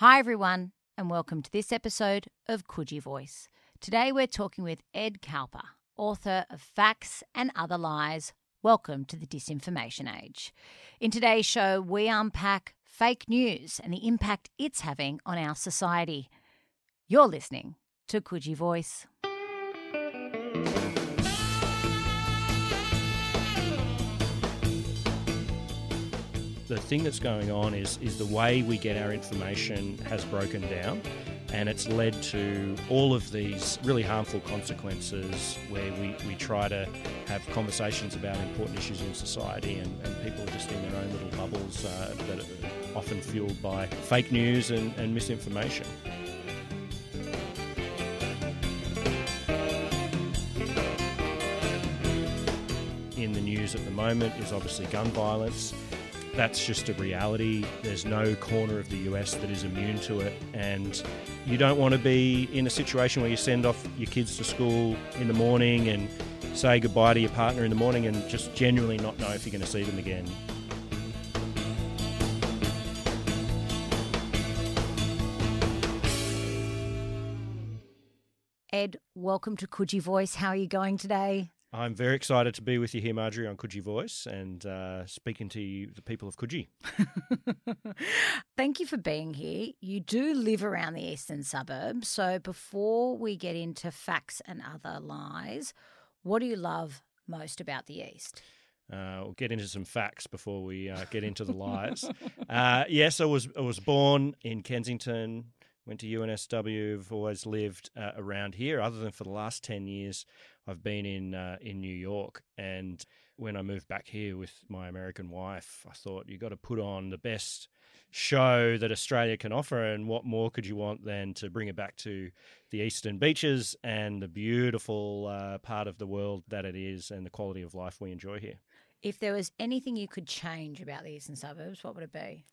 Hi, everyone, and welcome to this episode of Coogee Voice. Today we're talking with Ed Coper, author of Facts and Other Lies. Welcome to the Disinformation Age. In today's show, we unpack fake news and the impact it's having on our society. You're listening to Coogee Voice. The thing that's going on is is the way we get our information has broken down and it's led to all of these really harmful consequences where we, we try to have conversations about important issues in society and, and people are just in their own little bubbles uh, that are often fueled by fake news and, and misinformation. In the news at the moment is obviously gun violence that's just a reality. There's no corner of the US that is immune to it. And you don't want to be in a situation where you send off your kids to school in the morning and say goodbye to your partner in the morning and just genuinely not know if you're going to see them again. Ed, welcome to Coogee Voice. How are you going today? I'm very excited to be with you here, Marjorie, on Coogee Voice and uh, speaking to you, the people of Coogee. Thank you for being here. You do live around the eastern suburbs. So before we get into facts and other lies, what do you love most about the east? Uh, we'll get into some facts before we uh, get into the lies. Uh, yes, I was I was born in Kensington, went to UNSW. I've always lived uh, around here, other than for the last ten years. I've been in uh, in New York, and when I moved back here with my American wife, I thought you got to put on the best show that Australia can offer, and what more could you want than to bring it back to the eastern beaches and the beautiful uh, part of the world that it is, and the quality of life we enjoy here. If there was anything you could change about the eastern suburbs, what would it be?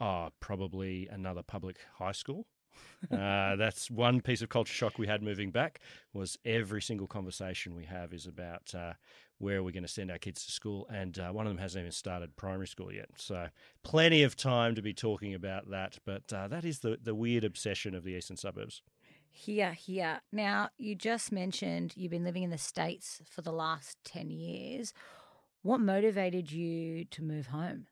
Oh, probably another public high school. Uh, that's one piece of culture shock we had moving back was every single conversation we have is about uh, where we're going to send our kids to school and uh, one of them hasn't even started primary school yet. So plenty of time to be talking about that but uh, that is the, the weird obsession of the eastern suburbs. Here here. Now you just mentioned you've been living in the states for the last 10 years. What motivated you to move home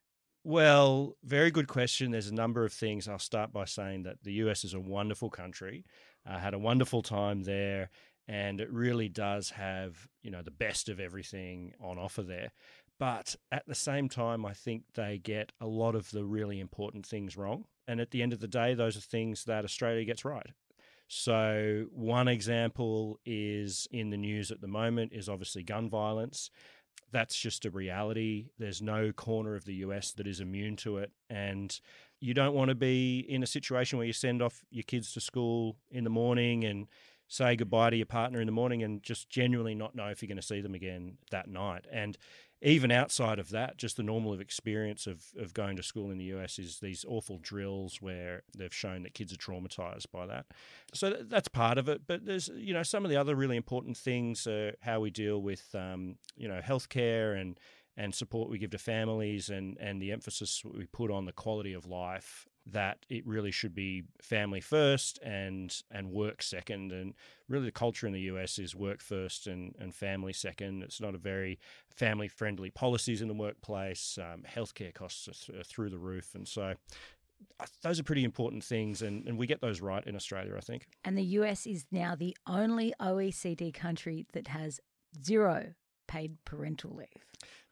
well, very good question. There's a number of things. I'll start by saying that the US is a wonderful country. I had a wonderful time there, and it really does have, you know, the best of everything on offer there. But at the same time, I think they get a lot of the really important things wrong. And at the end of the day, those are things that Australia gets right. So, one example is in the news at the moment is obviously gun violence that's just a reality. There's no corner of the US that is immune to it. And you don't want to be in a situation where you send off your kids to school in the morning and say goodbye to your partner in the morning and just genuinely not know if you're going to see them again that night. And even outside of that, just the normal of experience of, of going to school in the US is these awful drills where they've shown that kids are traumatized by that. So that's part of it. But there's, you know, some of the other really important things are how we deal with, um, you know, healthcare and and support we give to families and, and the emphasis we put on the quality of life that it really should be family first and and work second. And really the culture in the US is work first and, and family second. It's not a very family friendly policies in the workplace. Um, healthcare costs are, th- are through the roof. And so uh, those are pretty important things, and, and we get those right in Australia, I think. And the US is now the only OECD country that has zero paid parental leave.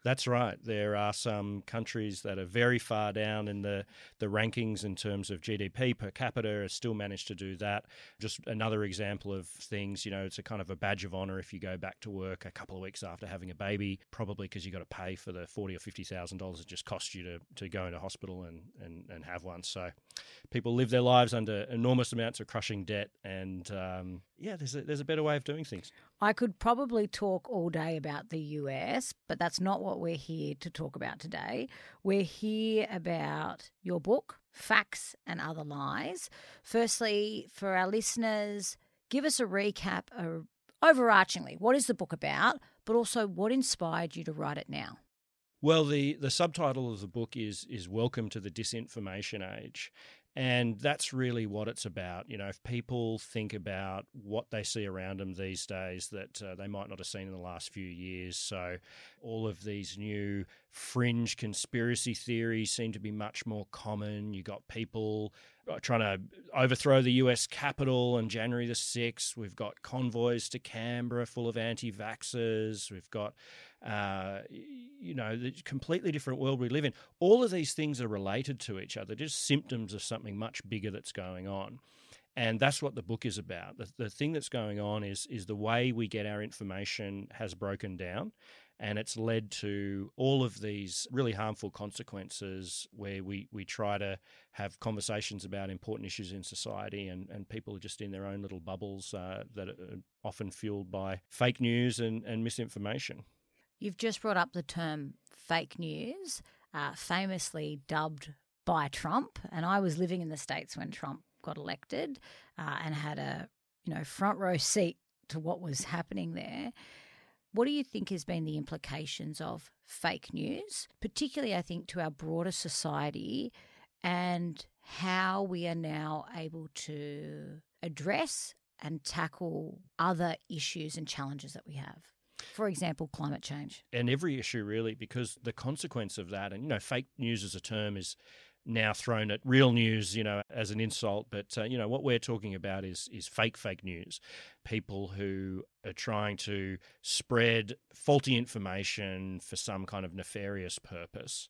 That's right. There are some countries that are very far down in the, the rankings in terms of GDP per capita, still managed to do that. Just another example of things, you know, it's a kind of a badge of honor if you go back to work a couple of weeks after having a baby, probably because you've got to pay for the forty or fifty thousand dollars it just costs you to, to go into hospital and, and, and have one. So people live their lives under enormous amounts of crushing debt and um, yeah, there's a, there's a better way of doing things. I could probably talk all day about the US, but that's not what we're here to talk about today. We're here about your book, Facts and Other Lies. Firstly, for our listeners, give us a recap uh, overarchingly. What is the book about, but also what inspired you to write it now? Well, the, the subtitle of the book is is Welcome to the Disinformation Age. And that's really what it's about. You know, if people think about what they see around them these days that uh, they might not have seen in the last few years. So, all of these new fringe conspiracy theories seem to be much more common. You got people uh, trying to overthrow the US Capitol on January the 6th. We've got convoys to Canberra full of anti vaxxers. We've got uh, you know, the completely different world we live in. All of these things are related to each other, just symptoms of something much bigger that's going on. And that's what the book is about. The, the thing that's going on is is the way we get our information has broken down, and it's led to all of these really harmful consequences where we, we try to have conversations about important issues in society and, and people are just in their own little bubbles uh, that are often fueled by fake news and, and misinformation. You've just brought up the term fake news, uh, famously dubbed by Trump. And I was living in the States when Trump got elected uh, and had a you know front row seat to what was happening there. What do you think has been the implications of fake news, particularly I think to our broader society and how we are now able to address and tackle other issues and challenges that we have? For example, climate change. And every issue, really, because the consequence of that, and you know, fake news as a term is now thrown at real news, you know, as an insult. But uh, you know what we're talking about is is fake fake news. People who are trying to spread faulty information for some kind of nefarious purpose,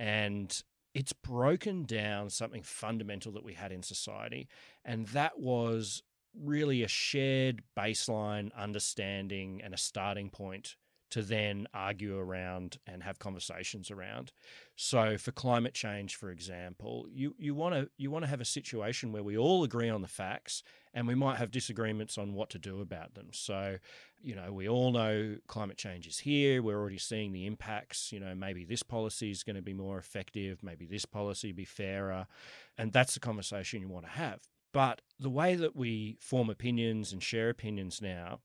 and it's broken down something fundamental that we had in society, and that was really a shared baseline understanding and a starting point to then argue around and have conversations around. So for climate change, for example, you, you want to you want to have a situation where we all agree on the facts and we might have disagreements on what to do about them. So, you know, we all know climate change is here. We're already seeing the impacts. You know, maybe this policy is going to be more effective, maybe this policy be fairer. And that's the conversation you want to have. But the way that we form opinions and share opinions now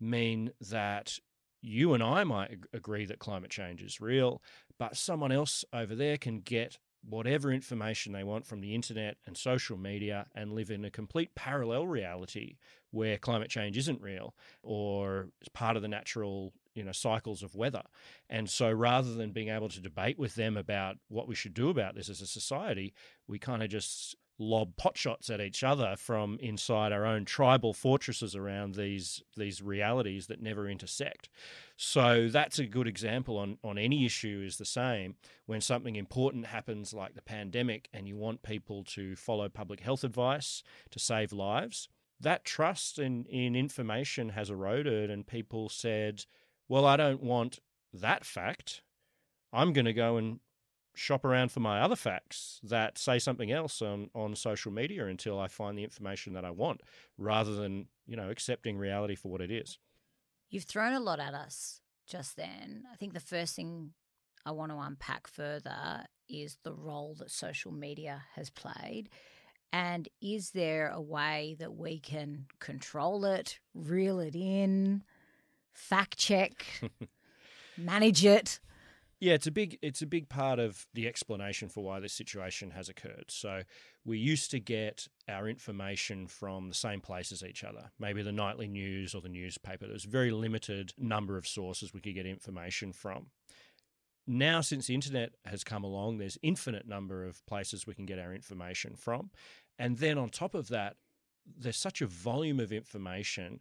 mean that you and I might agree that climate change is real, but someone else over there can get whatever information they want from the internet and social media and live in a complete parallel reality where climate change isn't real or is part of the natural you know cycles of weather. And so rather than being able to debate with them about what we should do about this as a society we kind of just lob potshots at each other from inside our own tribal fortresses around these these realities that never intersect. So that's a good example on on any issue is the same. When something important happens like the pandemic and you want people to follow public health advice to save lives, that trust in, in information has eroded and people said, Well, I don't want that fact. I'm going to go and shop around for my other facts that say something else on, on social media until I find the information that I want, rather than, you know, accepting reality for what it is. You've thrown a lot at us just then. I think the first thing I want to unpack further is the role that social media has played. And is there a way that we can control it, reel it in, fact check, manage it? Yeah, it's a big it's a big part of the explanation for why this situation has occurred. So we used to get our information from the same place as each other, maybe the nightly news or the newspaper. There's a very limited number of sources we could get information from. Now, since the internet has come along, there's infinite number of places we can get our information from, and then on top of that, there's such a volume of information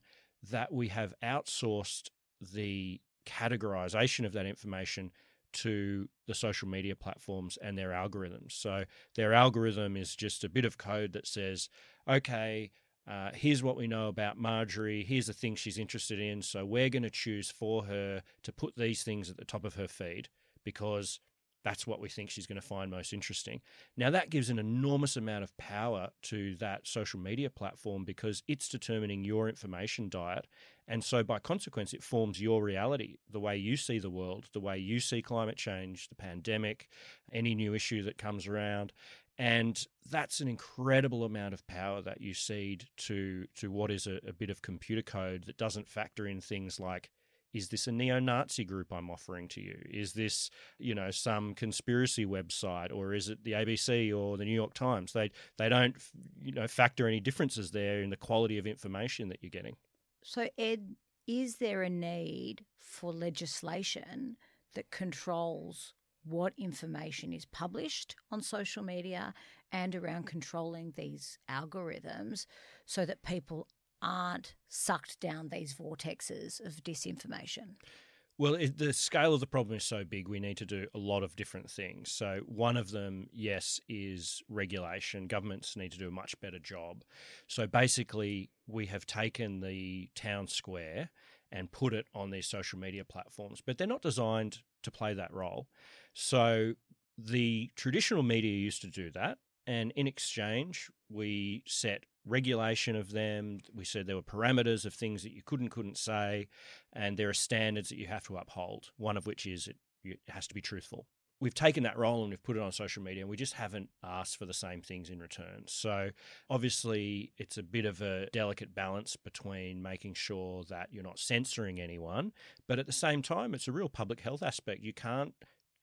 that we have outsourced the categorization of that information to the social media platforms and their algorithms. So their algorithm is just a bit of code that says, okay, uh, here's what we know about Marjorie. Here's the things she's interested in. So we're going to choose for her to put these things at the top of her feed because that's what we think she's going to find most interesting. Now, that gives an enormous amount of power to that social media platform because it's determining your information diet. And so, by consequence, it forms your reality, the way you see the world, the way you see climate change, the pandemic, any new issue that comes around. And that's an incredible amount of power that you cede to, to what is a, a bit of computer code that doesn't factor in things like is this a neo-Nazi group I'm offering to you? Is this, you know, some conspiracy website, or is it the ABC or the New York Times? They they don't, you know, factor any differences there in the quality of information that you're getting. So, Ed, is there a need for legislation that controls what information is published on social media and around controlling these algorithms so that people aren't sucked down these vortexes of disinformation? Well, it, the scale of the problem is so big, we need to do a lot of different things. So, one of them, yes, is regulation. Governments need to do a much better job. So, basically, we have taken the town square and put it on these social media platforms, but they're not designed to play that role. So, the traditional media used to do that. And in exchange, we set regulation of them. We said there were parameters of things that you could and couldn't say, and there are standards that you have to uphold. One of which is it, it has to be truthful. We've taken that role and we've put it on social media, and we just haven't asked for the same things in return. So, obviously, it's a bit of a delicate balance between making sure that you're not censoring anyone, but at the same time, it's a real public health aspect. You can't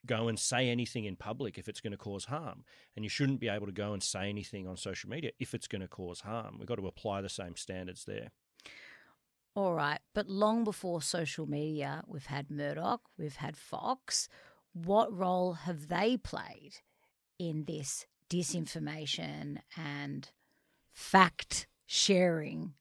go and say anything in public if it's going to cause harm. And you shouldn't be able to go and say anything on social media if it's going to cause harm. We've got to apply the same standards there. All right. But long before social media, we've had Murdoch, we've had Fox. What role have they played in this disinformation and fact sharing?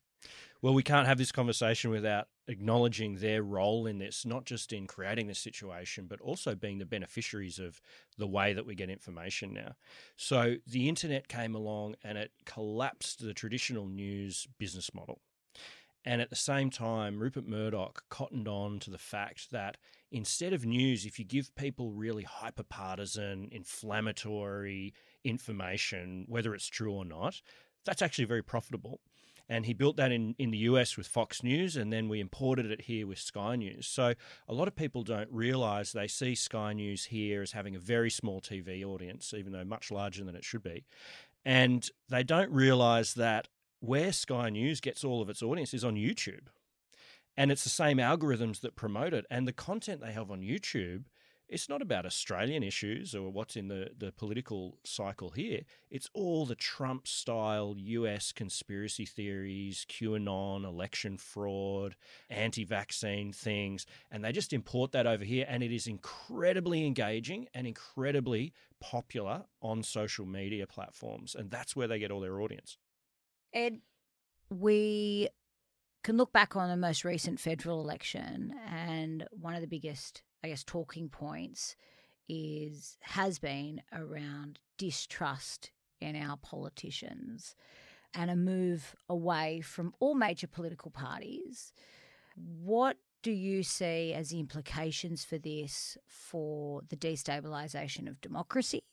Well, we can't have this conversation without acknowledging their role in this, not just in creating this situation, but also being the beneficiaries of the way that we get information now. So the internet came along and it collapsed the traditional news business model. And at the same time, Rupert Murdoch cottoned on to the fact that instead of news, if you give people really hyperpartisan, inflammatory information, whether it's true or not, that's actually very profitable. And he built that in, in the US with Fox News, and then we imported it here with Sky News. So a lot of people don't realize they see Sky News here as having a very small TV audience, even though much larger than it should be. And they don't realize that where Sky News gets all of its audience is on YouTube. And it's the same algorithms that promote it. And the content they have on YouTube it's not about Australian issues or what's in the, the political cycle here. It's all the Trump style US conspiracy theories, QAnon, election fraud, anti vaccine things. And they just import that over here. And it is incredibly engaging and incredibly popular on social media platforms. And that's where they get all their audience. Ed, we can look back on the most recent federal election, and one of the biggest I guess, talking points is has been around distrust in our politicians and a move away from all major political parties. What do you see as the implications for this for the destabilisation of democracy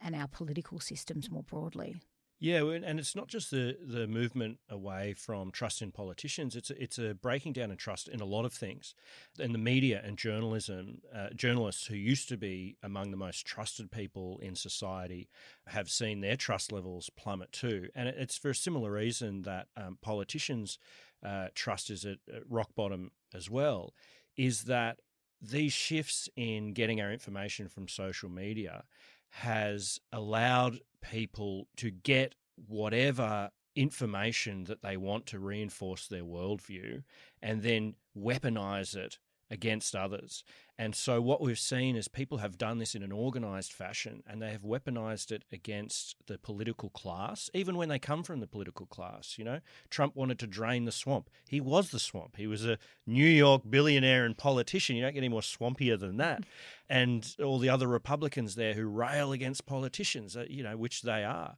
and our political systems more broadly? Yeah, and it's not just the, the movement away from trust in politicians. It's a, it's a breaking down in trust in a lot of things. And the media and journalism, uh, journalists who used to be among the most trusted people in society, have seen their trust levels plummet too. And it's for a similar reason that um, politicians' uh, trust is at, at rock bottom as well. Is that these shifts in getting our information from social media has allowed people to get whatever information that they want to reinforce their worldview and then weaponize it against others. And so what we've seen is people have done this in an organized fashion and they have weaponized it against the political class, even when they come from the political class. You know, Trump wanted to drain the swamp. He was the swamp. He was a New York billionaire and politician. You don't get any more swampier than that. and all the other Republicans there who rail against politicians, uh, you know, which they are.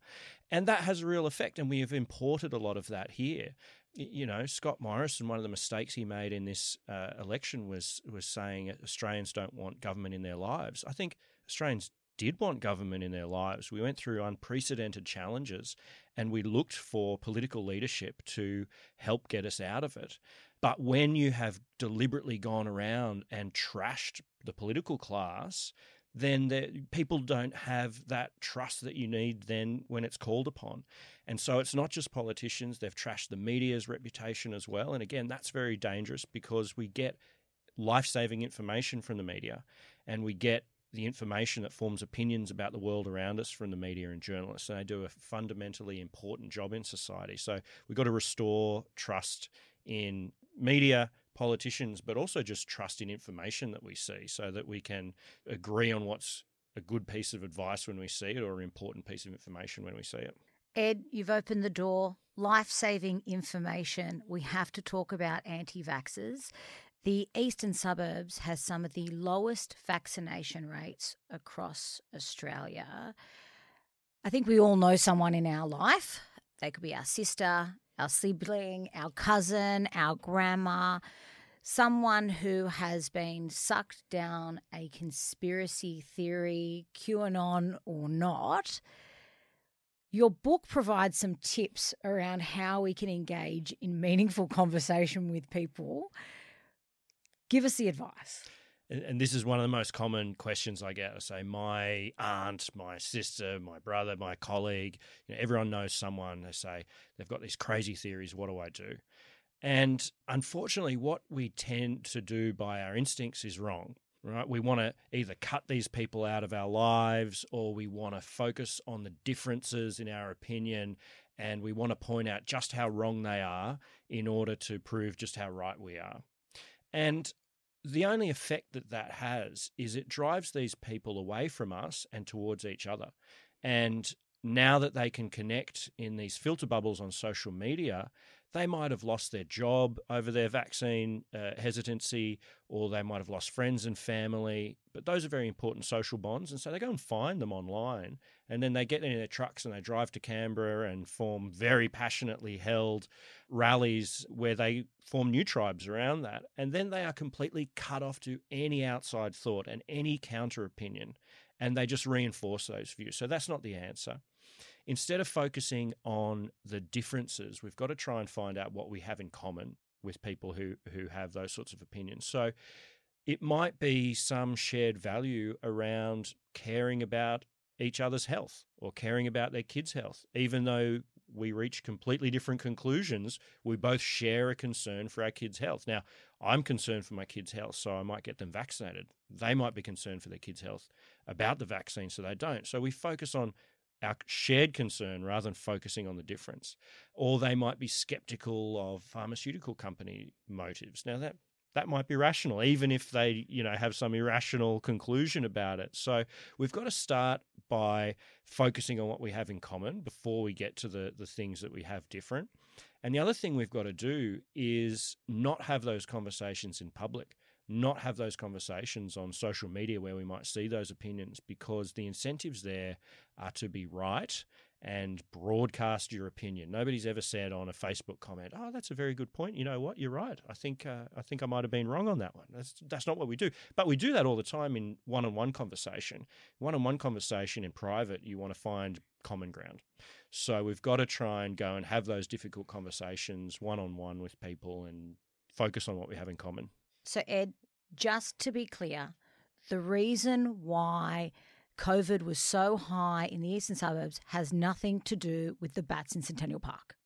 And that has a real effect. And we have imported a lot of that here you know, Scott Morrison, one of the mistakes he made in this uh, election was was saying Australians don't want government in their lives. I think Australians did want government in their lives. We went through unprecedented challenges and we looked for political leadership to help get us out of it. But when you have deliberately gone around and trashed the political class, then the, people don't have that trust that you need then when it's called upon. And so it's not just politicians, they've trashed the media's reputation as well. And again, that's very dangerous because we get life saving information from the media and we get the information that forms opinions about the world around us from the media and journalists. And they do a fundamentally important job in society. So we've got to restore trust in media, politicians, but also just trust in information that we see so that we can agree on what's a good piece of advice when we see it or an important piece of information when we see it. Ed, you've opened the door. Life saving information. We have to talk about anti vaxxers. The eastern suburbs has some of the lowest vaccination rates across Australia. I think we all know someone in our life. They could be our sister, our sibling, our cousin, our grandma, someone who has been sucked down a conspiracy theory, QAnon or not. Your book provides some tips around how we can engage in meaningful conversation with people. Give us the advice. And, this is one of the most common questions I get. I say, my aunt, my sister, my brother, my colleague, you know, everyone knows someone. They say they've got these crazy theories. What do I do? And unfortunately, what we tend to do by our instincts is wrong right? We want to either cut these people out of our lives or we want to focus on the differences in our opinion and we want to point out just how wrong they are in order to prove just how right we are. And the only effect that that has is it drives these people away from us and towards each other. And now that they can connect in these filter bubbles on social media, they might have lost their job over their vaccine uh, hesitancy, or they might have lost friends and family. But those are very important social bonds. And so they go and find them online. And then they get in their trucks and they drive to Canberra and form very passionately held rallies where they form new tribes around that. And then they are completely cut off to any outside thought and any counter opinion. And they just reinforce those views. So that's not the answer instead of focusing on the differences, we've got to try and find out what we have in common with people who who have those sorts of opinions. So it might be some shared value around caring about each other's health or caring about their kids' health, even though we reach completely different conclusions. We both share a concern for our kids' health. Now, I'm concerned for my kids' health, so I might get them vaccinated. They might be concerned for their kids' health about the vaccine, so they don't. So we focus on our shared concern rather than focusing on the difference. Or they might be skeptical of pharmaceutical company motives. Now that that might be rational, even if they, you know, have some irrational conclusion about it. So we've got to start by focusing on what we have in common before we get to the the things that we have different. And the other thing we've got to do is not have those conversations in public not have those conversations on social media where we might see those opinions because the incentives there are to be right and broadcast your opinion. Nobody's ever said on a Facebook comment, "Oh, that's a very good point. You know what? You're right. I think uh, I think I might have been wrong on that one." That's that's not what we do. But we do that all the time in one-on-one conversation. One-on-one conversation in private, you want to find common ground. So we've got to try and go and have those difficult conversations one-on-one with people and focus on what we have in common. So, Ed, just to be clear, the reason why COVID was so high in the eastern suburbs has nothing to do with the bats in Centennial Park.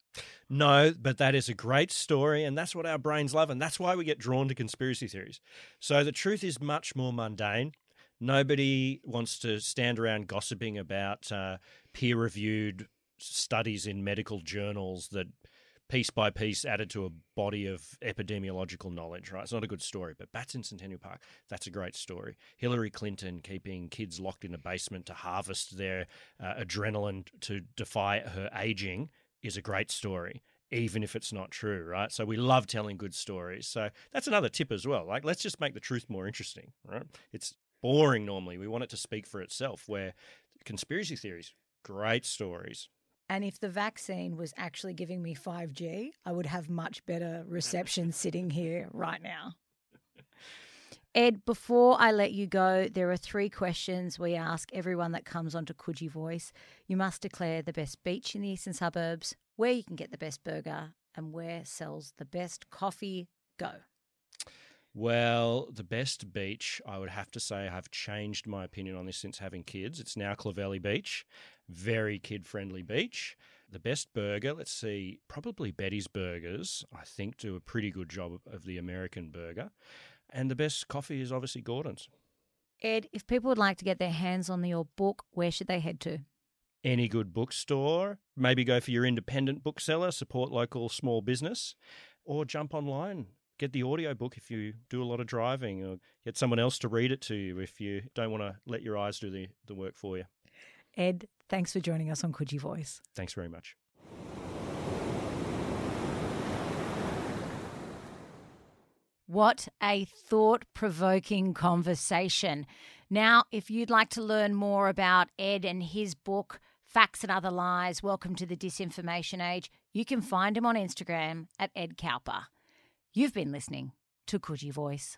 No, but that is a great story, and that's what our brains love, and that's why we get drawn to conspiracy theories. So the truth is much more mundane. Nobody wants to stand around gossiping about uh, peer reviewed studies in medical journals that piece by piece added to a body of epidemiological knowledge, right? It's not a good story, but bats in Centennial Park, that's a great story. Hillary Clinton keeping kids locked in a basement to harvest their uh, adrenaline to defy her aging is a great story even if it's not true, right? So we love telling good stories. So that's another tip as well. Like, let's just make the truth more interesting, right? It's boring normally. We want it to speak for itself, where conspiracy theories, great stories. And if the vaccine was actually giving me 5G, I would have much better reception sitting here right now. Ed, before I let you go, there are three questions we ask everyone that comes onto Coogee Voice. You must declare the best beach in the eastern suburbs, where you can get the best burger, and where sells the best coffee. Go. Well, the best beach, I would have to say, I've changed my opinion on this since having kids. It's now Clovelly Beach, very kid friendly beach. The best burger, let's see, probably Betty's Burgers, I think, do a pretty good job of the American burger. And the best coffee is obviously Gordon's. Ed, if people would like to get their hands on your book, where should they head to? Any good bookstore. Maybe go for your independent bookseller, support local small business, or jump online. Get the audiobook if you do a lot of driving, or get someone else to read it to you if you don't want to let your eyes do the, the work for you. Ed, thanks for joining us on Coogee Voice. Thanks very much. What a thought provoking conversation. Now, if you'd like to learn more about Ed and his book, Facts and Other Lies Welcome to the Disinformation Age, you can find him on Instagram at Ed Coper. You've been listening to Coogee Voice.